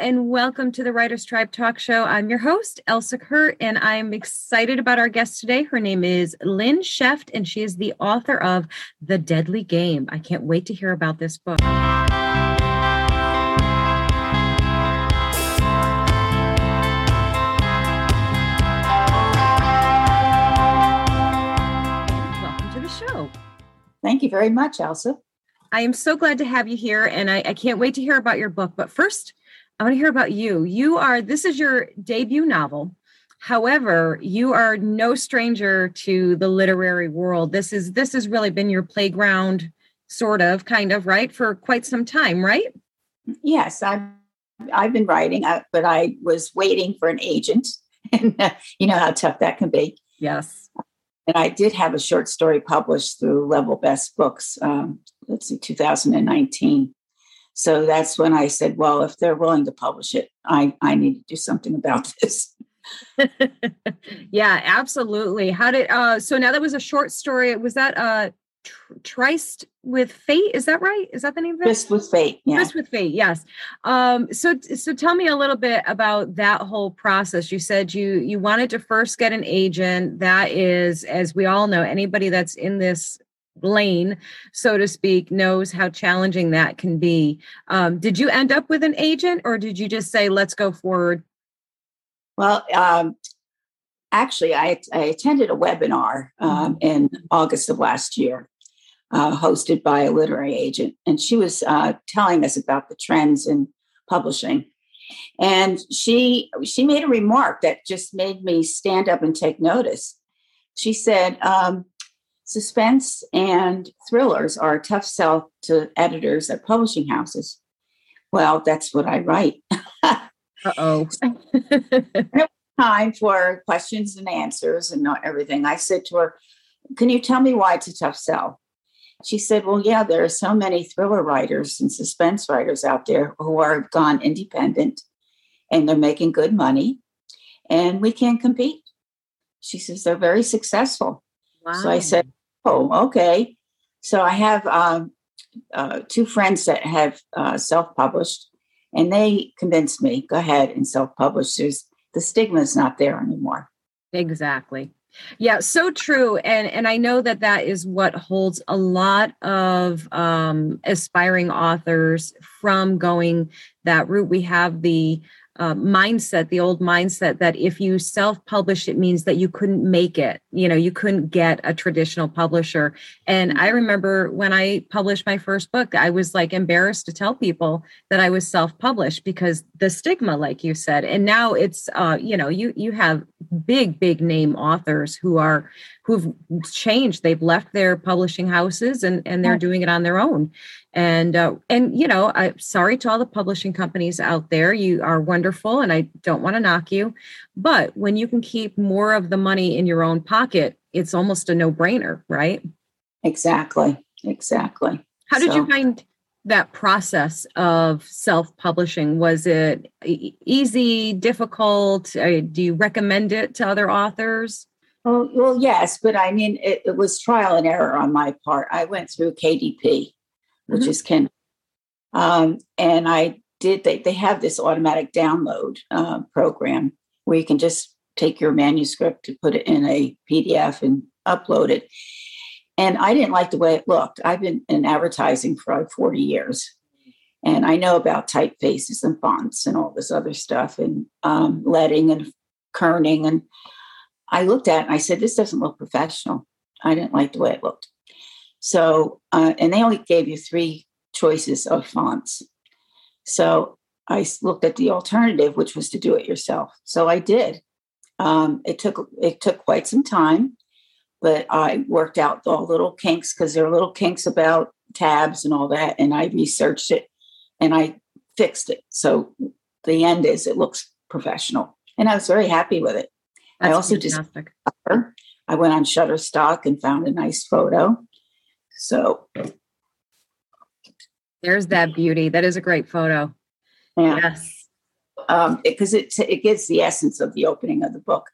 and welcome to the Writers Tribe Talk Show. I'm your host, Elsa Kurt, and I'm excited about our guest today. Her name is Lynn Sheft, and she is the author of The Deadly Game. I can't wait to hear about this book. Welcome to the show. Thank you very much, Elsa. I am so glad to have you here, and I, I can't wait to hear about your book. But first, I want to hear about you. You are, this is your debut novel. However, you are no stranger to the literary world. This is this has really been your playground, sort of, kind of, right, for quite some time, right? Yes, I've I've been writing, uh, but I was waiting for an agent, and uh, you know how tough that can be. Yes. And I did have a short story published through Level Best Books. Um, let's see, 2019. So that's when I said, well, if they're willing to publish it, I, I need to do something about this. yeah, absolutely. How did uh so now that was a short story. Was that uh tr- Tryst with Fate? Is that right? Is that the name of it? Tryst with Fate. Yeah. Tryst with Fate. Yes. Um. So so tell me a little bit about that whole process. You said you you wanted to first get an agent. That is, as we all know, anybody that's in this lane, so to speak, knows how challenging that can be. Um, did you end up with an agent, or did you just say, "Let's go forward"? Well, um, actually, I, I, attended a webinar um, in August of last year, uh, hosted by a literary agent, and she was uh, telling us about the trends in publishing. And she she made a remark that just made me stand up and take notice. She said, um, Suspense and thrillers are a tough sell to editors at publishing houses. Well, that's what I write. uh oh. time for questions and answers and not everything. I said to her, Can you tell me why it's a tough sell? She said, Well, yeah, there are so many thriller writers and suspense writers out there who are gone independent and they're making good money and we can't compete. She says, They're very successful. Wow. So I said, Oh, okay. So I have um, uh, two friends that have uh, self published, and they convinced me go ahead and self publish. There's the stigma is not there anymore. Exactly. Yeah, so true, and and I know that that is what holds a lot of um, aspiring authors from going that route. We have the uh, mindset, the old mindset that if you self publish, it means that you couldn't make it. You know, you couldn't get a traditional publisher. And I mm-hmm. remember when I published my first book, I was like embarrassed to tell people that I was self published because the stigma, like you said. And now it's, uh, you know, you you have big, big name authors who are who've changed. They've left their publishing houses and and they're doing it on their own. And uh, and you know i'm sorry to all the publishing companies out there. You are wonderful and i don't want to knock you. But when you can keep more of the money in your own pocket it's almost a no-brainer right? Exactly. Exactly. How did so. you find that process of self-publishing? Was it easy difficult? Uh, do you recommend it to other authors Oh, well, yes, but I mean, it, it was trial and error on my part. I went through KDP, which mm-hmm. is Ken. Um, and I did, they, they have this automatic download uh, program where you can just take your manuscript to put it in a PDF and upload it. And I didn't like the way it looked. I've been in advertising for like 40 years. And I know about typefaces and fonts and all this other stuff and um, leading and kerning. And I looked at and I said, this doesn't look professional. I didn't like the way it looked. So, uh, and they only gave you three choices of fonts. So I looked at the alternative, which was to do it yourself. So I did. Um, it took it took quite some time, but I worked out all little kinks because there are little kinks about tabs and all that, and I researched it and I fixed it. So the end is it looks professional, and I was very happy with it. That's I also fantastic. just I went on Shutterstock and found a nice photo so there's that beauty. That is a great photo. Yeah. Yes. Because um, it, it, it gives the essence of the opening of the book.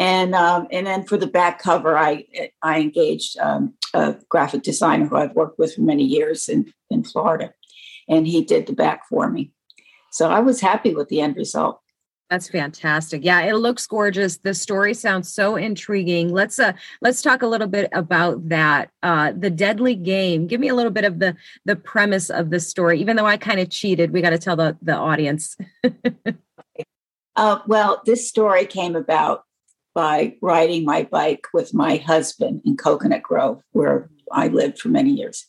And um, and then for the back cover, I I engaged um, a graphic designer who I've worked with for many years in, in Florida, and he did the back for me. So I was happy with the end result. That's fantastic. Yeah, it looks gorgeous. The story sounds so intriguing. Let's uh let's talk a little bit about that. Uh the deadly game. Give me a little bit of the the premise of the story. Even though I kind of cheated, we got to tell the the audience. uh well, this story came about by riding my bike with my husband in Coconut Grove where I lived for many years.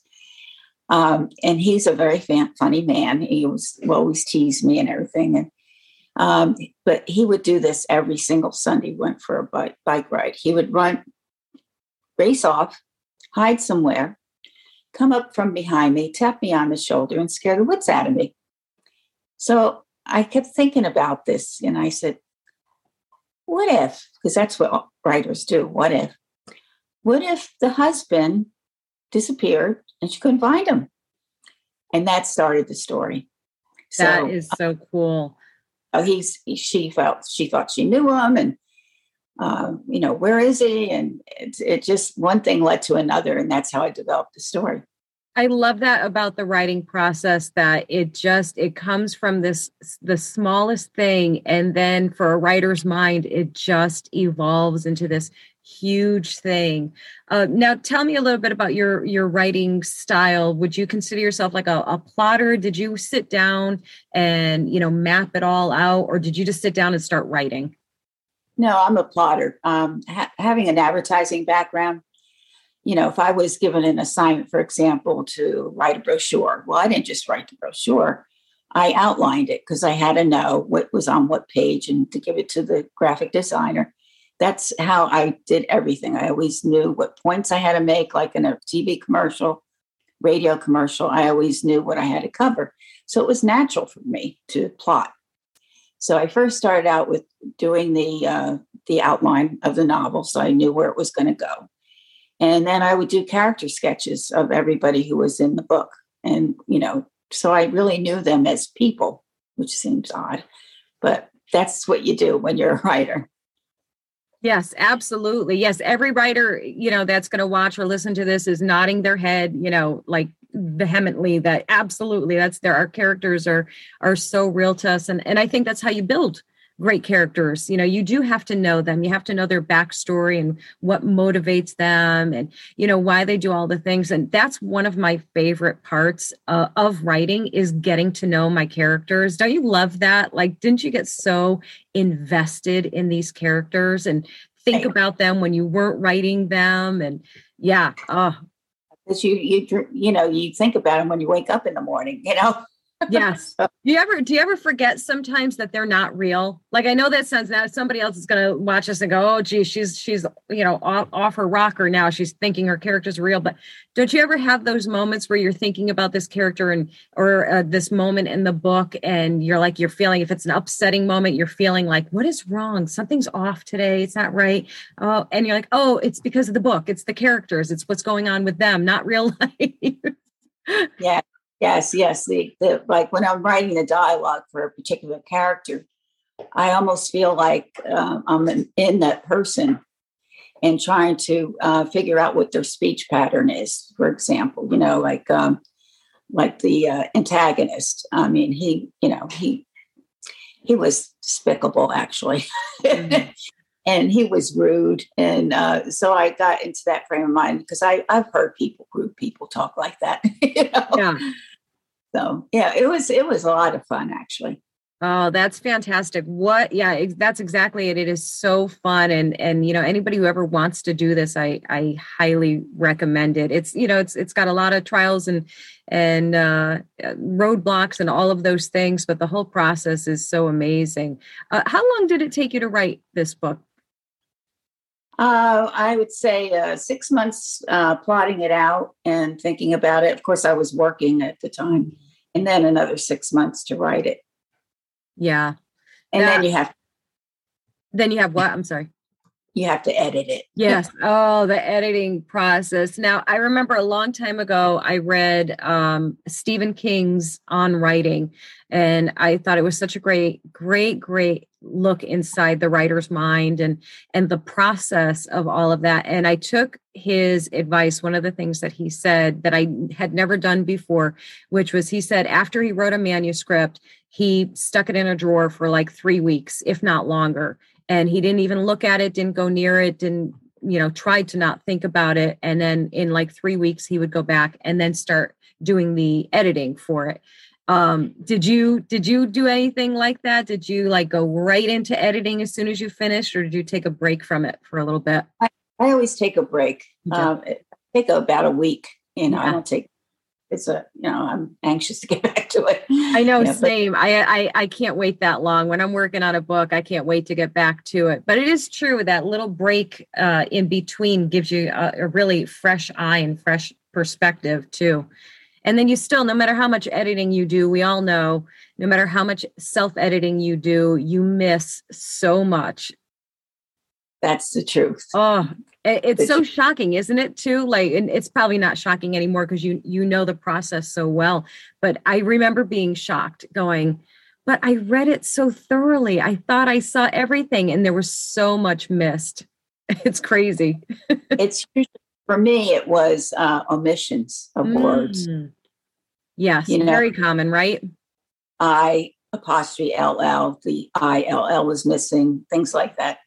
Um, and he's a very fan, funny man. He was always teased me and everything. And um, but he would do this every single Sunday. Went for a bike, bike ride. He would run, race off, hide somewhere, come up from behind me, tap me on the shoulder, and scare the wits out of me. So I kept thinking about this, and I said, "What if?" Because that's what writers do. What if? What if the husband disappeared and she couldn't find him? And that started the story. That so, is so cool he's she felt she thought she knew him and um, you know where is he? And it, it just one thing led to another and that's how i developed the story. I love that about the writing process that it just it comes from this the smallest thing and then for a writer's mind it just evolves into this huge thing. Uh, now, tell me a little bit about your your writing style. Would you consider yourself like a, a, plotter? Did you sit down and you know map it all out, or did you just sit down and start writing? No, I'm a plotter. Um, ha- having an advertising background, you know, if I was given an assignment, for example, to write a brochure, well, I didn't just write the brochure. I outlined it because I had to know what was on what page and to give it to the graphic designer that's how I did everything. I always knew what points I had to make, like in a TV commercial, radio commercial. I always knew what I had to cover. So it was natural for me to plot. So I first started out with doing the uh, the outline of the novel, so I knew where it was going to go, and then I would do character sketches of everybody who was in the book, and you know, so I really knew them as people, which seems odd, but that's what you do when you're a writer. Yes, absolutely. Yes, every writer, you know, that's going to watch or listen to this is nodding their head, you know, like vehemently that absolutely that's there our characters are are so real to us and and I think that's how you build great characters. You know, you do have to know them. You have to know their backstory and what motivates them and, you know, why they do all the things. And that's one of my favorite parts uh, of writing is getting to know my characters. Don't you love that? Like, didn't you get so invested in these characters and think about them when you weren't writing them? And yeah, oh, because you you you know you think about them when you wake up in the morning you know yes. Do you ever do you ever forget sometimes that they're not real? Like I know that sounds now somebody else is gonna watch us and go, oh geez, she's she's you know off, off her rocker now. She's thinking her character's real. But don't you ever have those moments where you're thinking about this character and or uh, this moment in the book and you're like you're feeling if it's an upsetting moment, you're feeling like what is wrong? Something's off today. It's not right. Oh, and you're like, oh, it's because of the book. It's the characters. It's what's going on with them, not real life. yeah Yes, yes. The, the like when I'm writing the dialogue for a particular character, I almost feel like uh, I'm in, in, that person and trying to uh, figure out what their speech pattern is. For example, you know, like um, like the uh, antagonist. I mean, he, you know, he he was despicable actually. Mm-hmm. and he was rude. And uh, so I got into that frame of mind because I I've heard people rude people talk like that. you know? Yeah. So yeah, it was it was a lot of fun actually. Oh, that's fantastic. What yeah, that's exactly it. It is so fun and and you know anybody who ever wants to do this I I highly recommend it. It's you know it's it's got a lot of trials and and uh roadblocks and all of those things but the whole process is so amazing. Uh, how long did it take you to write this book? Uh, I would say uh, six months uh, plotting it out and thinking about it. Of course, I was working at the time, and then another six months to write it. Yeah, and that, then you have. Then you have what? I'm sorry. You have to edit it. Yes. Oh, the editing process. Now, I remember a long time ago, I read um, Stephen King's On Writing, and I thought it was such a great, great, great look inside the writer's mind and and the process of all of that. And i took his advice one of the things that he said that i had never done before which was he said after he wrote a manuscript he stuck it in a drawer for like 3 weeks if not longer. And he didn't even look at it didn't go near it didn't you know tried to not think about it. And then in like 3 weeks he would go back and then start doing the editing for it um did you did you do anything like that? Did you like go right into editing as soon as you finished or did you take a break from it for a little bit? I, I always take a break. Yeah. um take about a week you know yeah. i don't take it's a you know i'm anxious to get back to it. I know, same but, I, I i can't wait that long. When i'm working on a book i can't wait to get back to it. But it is true that little break uh in between gives you a, a really fresh eye and fresh perspective too and then you still, no matter how much editing you do, we all know, no matter how much self editing you do, you miss so much. That's the truth. Oh, it's the so truth. shocking, isn't it? Too like, and it's probably not shocking anymore because you you know the process so well. But I remember being shocked, going, "But I read it so thoroughly. I thought I saw everything, and there was so much missed." It's crazy. it's for me, it was uh, omissions of mm. words. Yes, you know, very common, right? I apostrophe LL, the ILL was missing, things like that.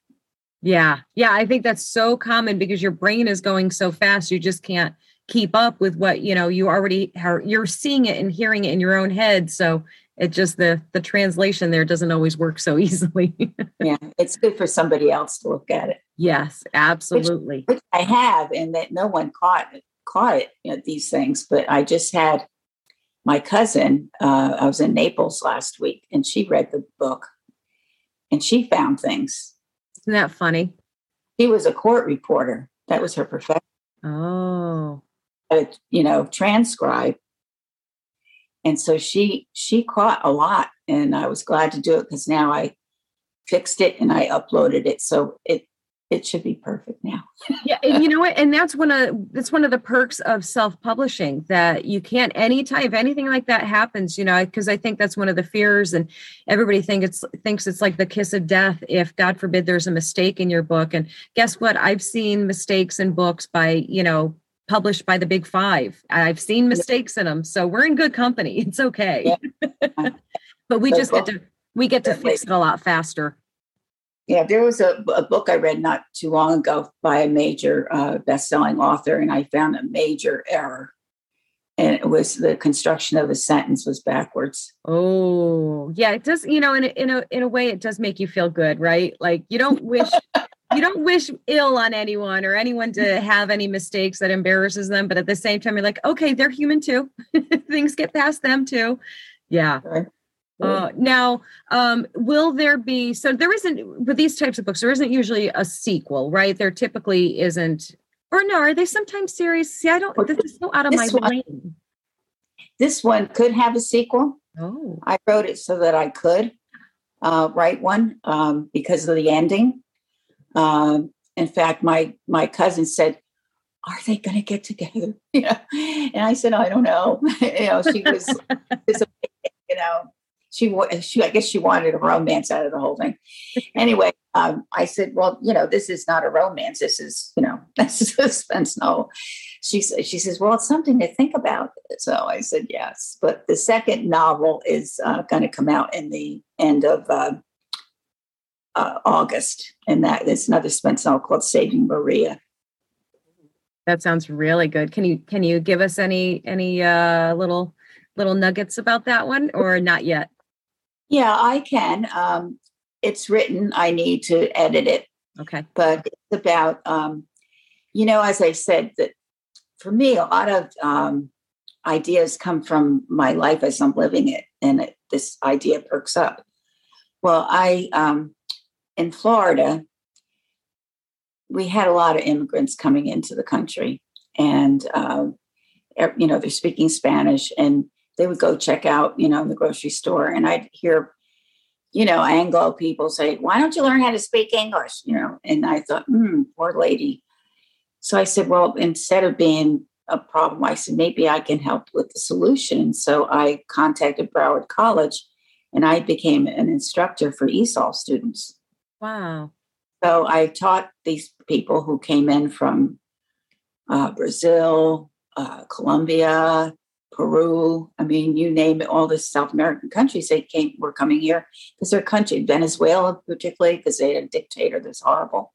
Yeah. Yeah. I think that's so common because your brain is going so fast. You just can't keep up with what, you know, you already are, you're seeing it and hearing it in your own head. So it just, the, the translation there doesn't always work so easily. yeah. It's good for somebody else to look at it. Yes, absolutely. Which, which I have, and that no one caught, caught it, you know, these things, but I just had my cousin, uh, I was in Naples last week and she read the book and she found things. Isn't that funny? She was a court reporter. That was her profession. Oh. you know, transcribe. And so she she caught a lot and I was glad to do it because now I fixed it and I uploaded it. So it it should be perfect now. yeah, and you know what? And that's one of that's one of the perks of self-publishing that you can't anytime if anything like that happens, you know, because I think that's one of the fears, and everybody think it's thinks it's like the kiss of death if God forbid there's a mistake in your book. And guess what? I've seen mistakes in books by you know published by the big five. I've seen mistakes in them, so we're in good company. It's okay. Yeah. but we just get to we get to fix it a lot faster. Yeah, there was a, a, book I read not too long ago by a major uh, best-selling author, and I found a major error. And it was the construction of a sentence was backwards. Oh, yeah, it does. You know, in a, in a in a way, it does make you feel good, right? Like you don't wish you don't wish ill on anyone or anyone to have any mistakes that embarrasses them, but at the same time, you're like, okay, they're human too. Things get past them too. Yeah. Uh, now, um, will there be? So there isn't with these types of books. There isn't usually a sequel, right? There typically isn't. Or no, are they sometimes series? See, I don't. This is so out of this my one, brain. This one could have a sequel. Oh, I wrote it so that I could uh, write one um, because of the ending. Um, in fact, my my cousin said, "Are they going to get together?" You know, and I said, "I don't know." you know, she was, you know, she she I guess she wanted a romance out of the whole thing. anyway, um, I said, "Well, you know, this is not a romance. This is, you know, this is suspense novel." She said, "She says, well, it's something to think about." So I said, "Yes." But the second novel is uh, going to come out in the end of uh, uh, August, and that is another suspense novel called "Saving Maria." That sounds really good. Can you can you give us any any uh, little little nuggets about that one, or not yet? Yeah, I can. Um, it's written. I need to edit it. Okay. But it's about, um, you know, as I said, that for me, a lot of um, ideas come from my life as I'm living it, and it, this idea perks up. Well, I um, in Florida, we had a lot of immigrants coming into the country, and uh, you know they're speaking Spanish, and they would go check out, you know, in the grocery store, and I'd hear, you know, Anglo people say, "Why don't you learn how to speak English?" You know, and I thought, hmm, poor lady. So I said, well, instead of being a problem, I said maybe I can help with the solution. So I contacted Broward College, and I became an instructor for ESOL students. Wow. So I taught these people who came in from uh, Brazil, uh, Colombia, Peru. I mean, you name it, all the South American countries they came were coming here because their country, Venezuela particularly, because they had a dictator that's horrible.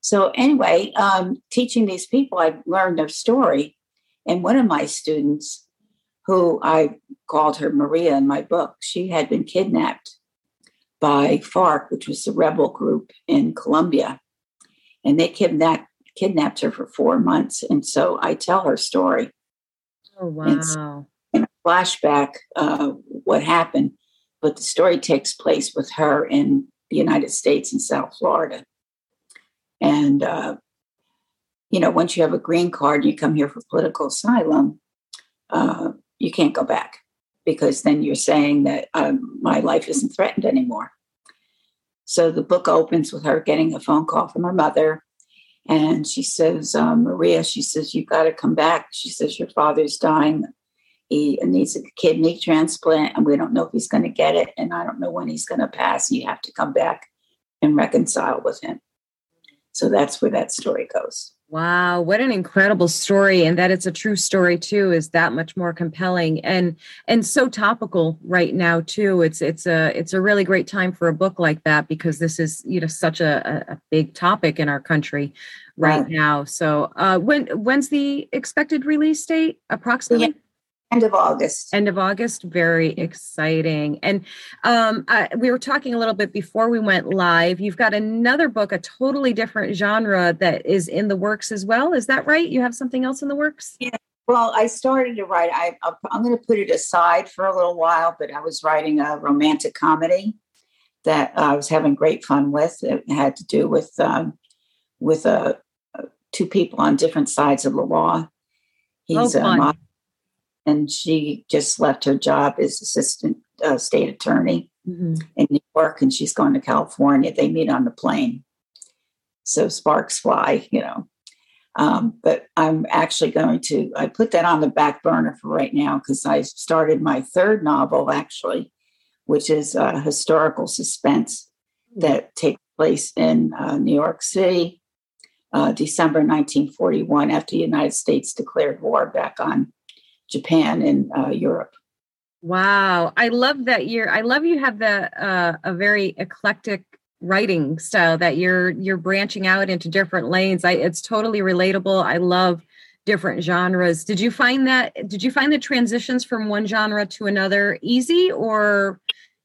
So anyway, um, teaching these people, I learned their story. And one of my students, who I called her Maria in my book, she had been kidnapped by FARC, which was the rebel group in Colombia. And they kidnapped kidnapped her for four months. And so I tell her story. Oh, wow. And a flashback uh, what happened, but the story takes place with her in the United States in South Florida. And, uh, you know, once you have a green card, you come here for political asylum, uh, you can't go back because then you're saying that um, my life isn't threatened anymore. So the book opens with her getting a phone call from her mother. And she says, um, Maria, she says, you've got to come back. She says, your father's dying. He needs a kidney transplant, and we don't know if he's going to get it. And I don't know when he's going to pass. You have to come back and reconcile with him. So that's where that story goes. Wow, what an incredible story and that it's a true story too is that much more compelling and and so topical right now too. It's it's a it's a really great time for a book like that because this is you know such a, a big topic in our country right, right. now. So, uh when when's the expected release date approximately? Yeah end of August. End of August. Very exciting. And um, I, we were talking a little bit before we went live. You've got another book, a totally different genre that is in the works as well. Is that right? You have something else in the works? Yeah. Well, I started to write. I, I'm going to put it aside for a little while, but I was writing a romantic comedy that I was having great fun with. It had to do with um, with uh, two people on different sides of the law. He's oh, a and she just left her job as assistant uh, state attorney mm-hmm. in New York, and she's going to California. They meet on the plane, so sparks fly, you know. Um, but I'm actually going to I put that on the back burner for right now because I started my third novel actually, which is a historical suspense that takes place in uh, New York City, uh, December 1941, after the United States declared war back on Japan and uh, Europe. Wow, I love that you're. I love you have the uh, a very eclectic writing style that you're you're branching out into different lanes. I it's totally relatable. I love different genres. Did you find that? Did you find the transitions from one genre to another easy, or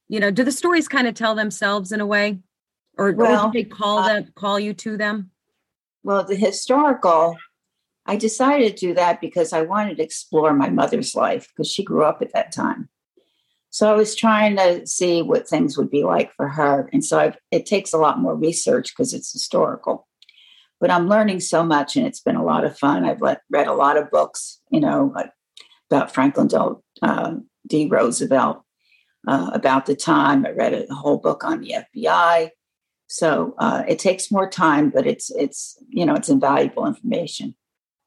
you know, do the stories kind of tell themselves in a way, or, well, or do they call uh, them call you to them? Well, the historical I decided to do that because I wanted to explore my mother's life because she grew up at that time. So I was trying to see what things would be like for her. And so I've, it takes a lot more research because it's historical. But I'm learning so much and it's been a lot of fun. I've let, read a lot of books, you know, about Franklin uh, D. Roosevelt, uh, about the time. I read a whole book on the FBI. So uh, it takes more time, but it's it's you know it's invaluable information.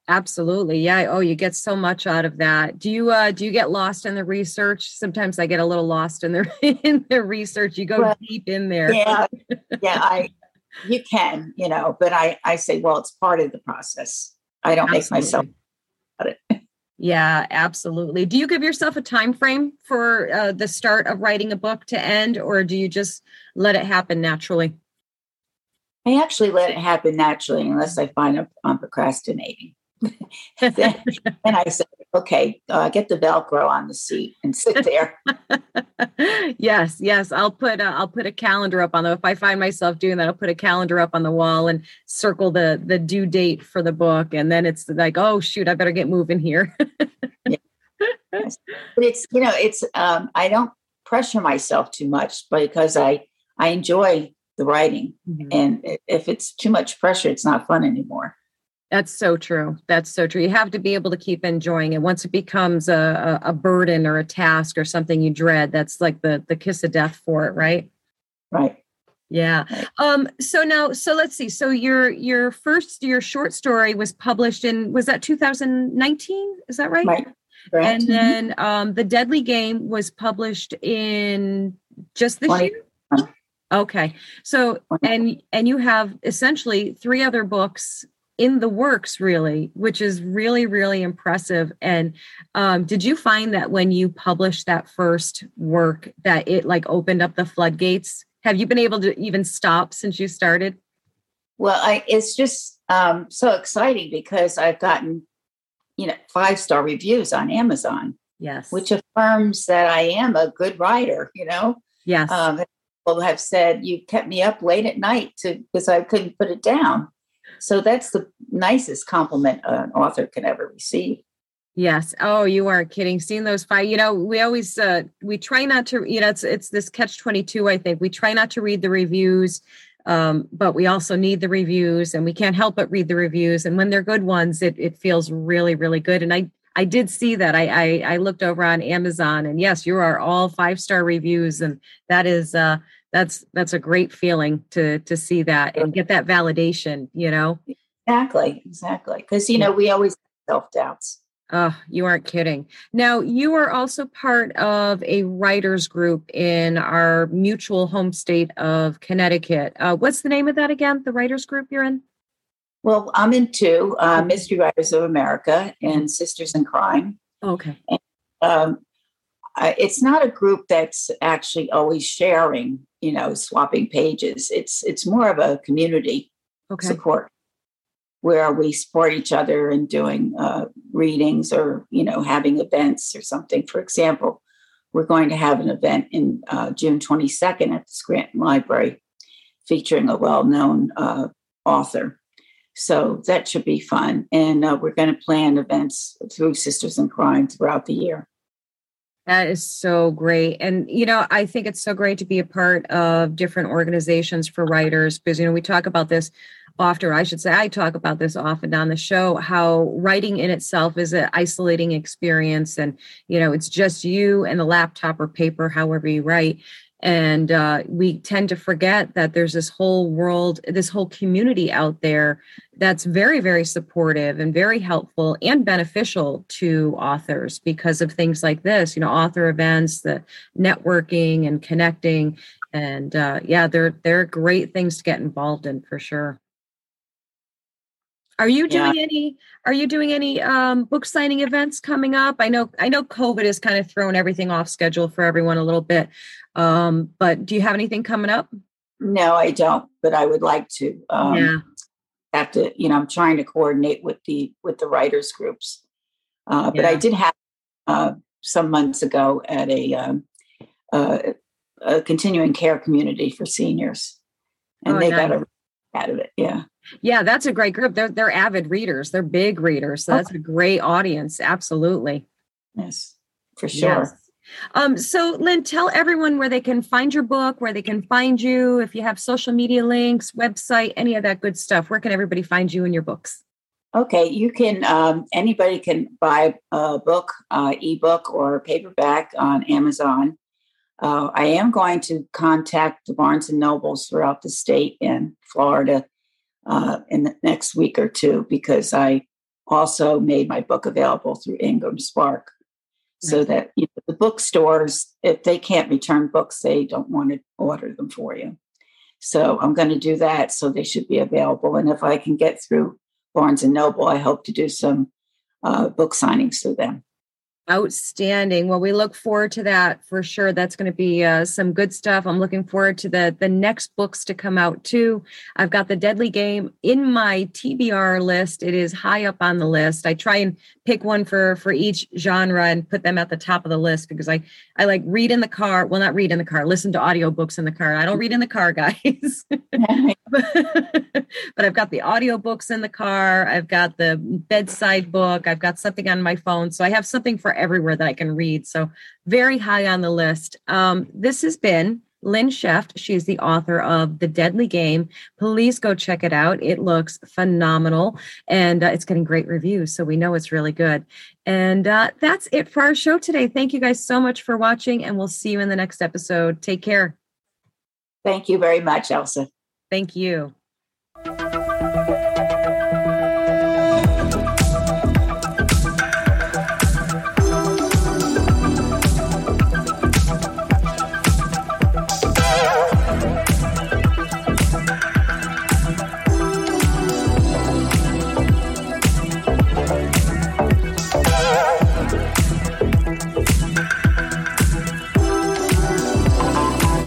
Absolutely. Yeah. Oh, you get so much out of that. Do you uh do you get lost in the research? Sometimes I get a little lost in the in the research. You go well, deep in there. Yeah. Yeah, I you can, you know, but I I say, well, it's part of the process. I don't absolutely. make myself about it. Yeah, absolutely. Do you give yourself a time frame for uh, the start of writing a book to end, or do you just let it happen naturally? I actually let it happen naturally, unless I find I'm procrastinating then, I said, okay, uh, get the Velcro on the seat and sit there. yes, yes. I'll put uh, I'll put a calendar up on the. If I find myself doing that, I'll put a calendar up on the wall and circle the the due date for the book, and then it's like, oh shoot, I better get moving here. yeah. But it's you know it's um, I don't pressure myself too much because I I enjoy the writing, mm-hmm. and if it's too much pressure, it's not fun anymore. That's so true. That's so true. You have to be able to keep enjoying it. Once it becomes a, a, burden or a task or something you dread, that's like the the kiss of death for it, right? Right. Yeah. Um, so now, so let's see. So your your first your short story was published in was that 2019? Is that right? Right. Correct. And then um, The Deadly Game was published in just this 20. year? Okay. So and and you have essentially three other books in the works really which is really really impressive. And um, did you find that when you published that first work that it like opened up the floodgates? Have you been able to even stop since you started? Well, I, it's just um, so exciting because I've gotten, you know, five star reviews on Amazon, yes. which affirms that I am a good writer. You know, yes. Um, people have said you kept me up late at night to because I couldn't put it down. So that's the nicest compliment an author can ever receive. Yes. Oh, you aren't kidding. Seeing those five, you know, we always uh we try not to, you know, it's it's this catch 22, I think. We try not to read the reviews, um, but we also need the reviews and we can't help but read the reviews. And when they're good ones, it it feels really, really good. And I I did see that. I I, I looked over on Amazon and yes, you are all five-star reviews. And that is uh that's that's a great feeling to to see that and get that validation, you know. Exactly, exactly. Because you know we always have self doubts. Oh, you aren't kidding. Now, you are also part of a writers group in our mutual home state of Connecticut. Uh, what's the name of that again? The writers group you're in? Well, I'm into uh, Mystery Writers of America and Sisters in Crime. Okay. um, I, it's not a group that's actually always sharing, you know, swapping pages. It's it's more of a community Okay. support where we support each other in doing uh, readings or you know having events or something. For example, we're going to have an event in uh, June 22nd at the Scranton Library featuring a well-known uh, author. So that should be fun, and uh, we're going to plan events through Sisters in Crime throughout the year. That is so great. And, you know, I think it's so great to be a part of different organizations for writers because, you know, we talk about this often, I should say, I talk about this often on the show, how writing in itself is an isolating experience. And, you know, it's just you and the laptop or paper, however you write. And uh, we tend to forget that there's this whole world, this whole community out there that's very, very supportive and very helpful and beneficial to authors because of things like this, you know, author events, the networking and connecting. And uh, yeah, they're they're great things to get involved in for sure. Are you Yeah. doing any are you doing any um book signing events coming up? I know I know COVID has kind of thrown everything off schedule for everyone a little bit. Um, but do you have anything coming up? No, I don't, but I would like to. Um, yeah. Have to, you know, I'm trying to coordinate with the with the writers groups. Uh, but I did have uh, some months ago at a, um, uh, a continuing care community for seniors, and Oh, they got a out of it. Yeah, Yeah, that's a great group. They're they're avid readers. They're big readers. So that's a great audience. Absolutely. yes, for sure. Yes. Um, so Lynn, tell everyone where they can find your book, where they can find you, if you have social media links, website, any of that good stuff. Where can everybody find you and your books? Okay, you can. Um, anybody can buy a book, uh, ebook, or paperback on Amazon. Uh, I am going to contact the Barnes and Nobles throughout the state and Florida uh, in the next week or two because I also made my book available through Ingram Spark, so that you know, the bookstores, if they can't return books, they don't want to order them for you. So I'm going to do that, so they should be available. And if I can get through Barnes and Noble, I hope to do some uh, book signings through them. Outstanding. Well, we look forward to that for sure. That's going to be uh, some good stuff. I'm looking forward to the the next books to come out too. I've got the Deadly Game in my TBR list. It is high up on the list. I try and pick one for for each genre and put them at the top of the list because I I like read in the car. Well, not read in the car. Listen to audiobooks in the car. I don't read in the car, guys. but I've got the audiobooks in the car. I've got the bedside book. I've got something on my phone. So I have something for everywhere that I can read. So very high on the list. Um, this has been Lynn Sheft. She's the author of The Deadly Game. Please go check it out. It looks phenomenal and uh, it's getting great reviews. So we know it's really good. And uh, that's it for our show today. Thank you guys so much for watching, and we'll see you in the next episode. Take care. Thank you very much, Elsa. Thank you.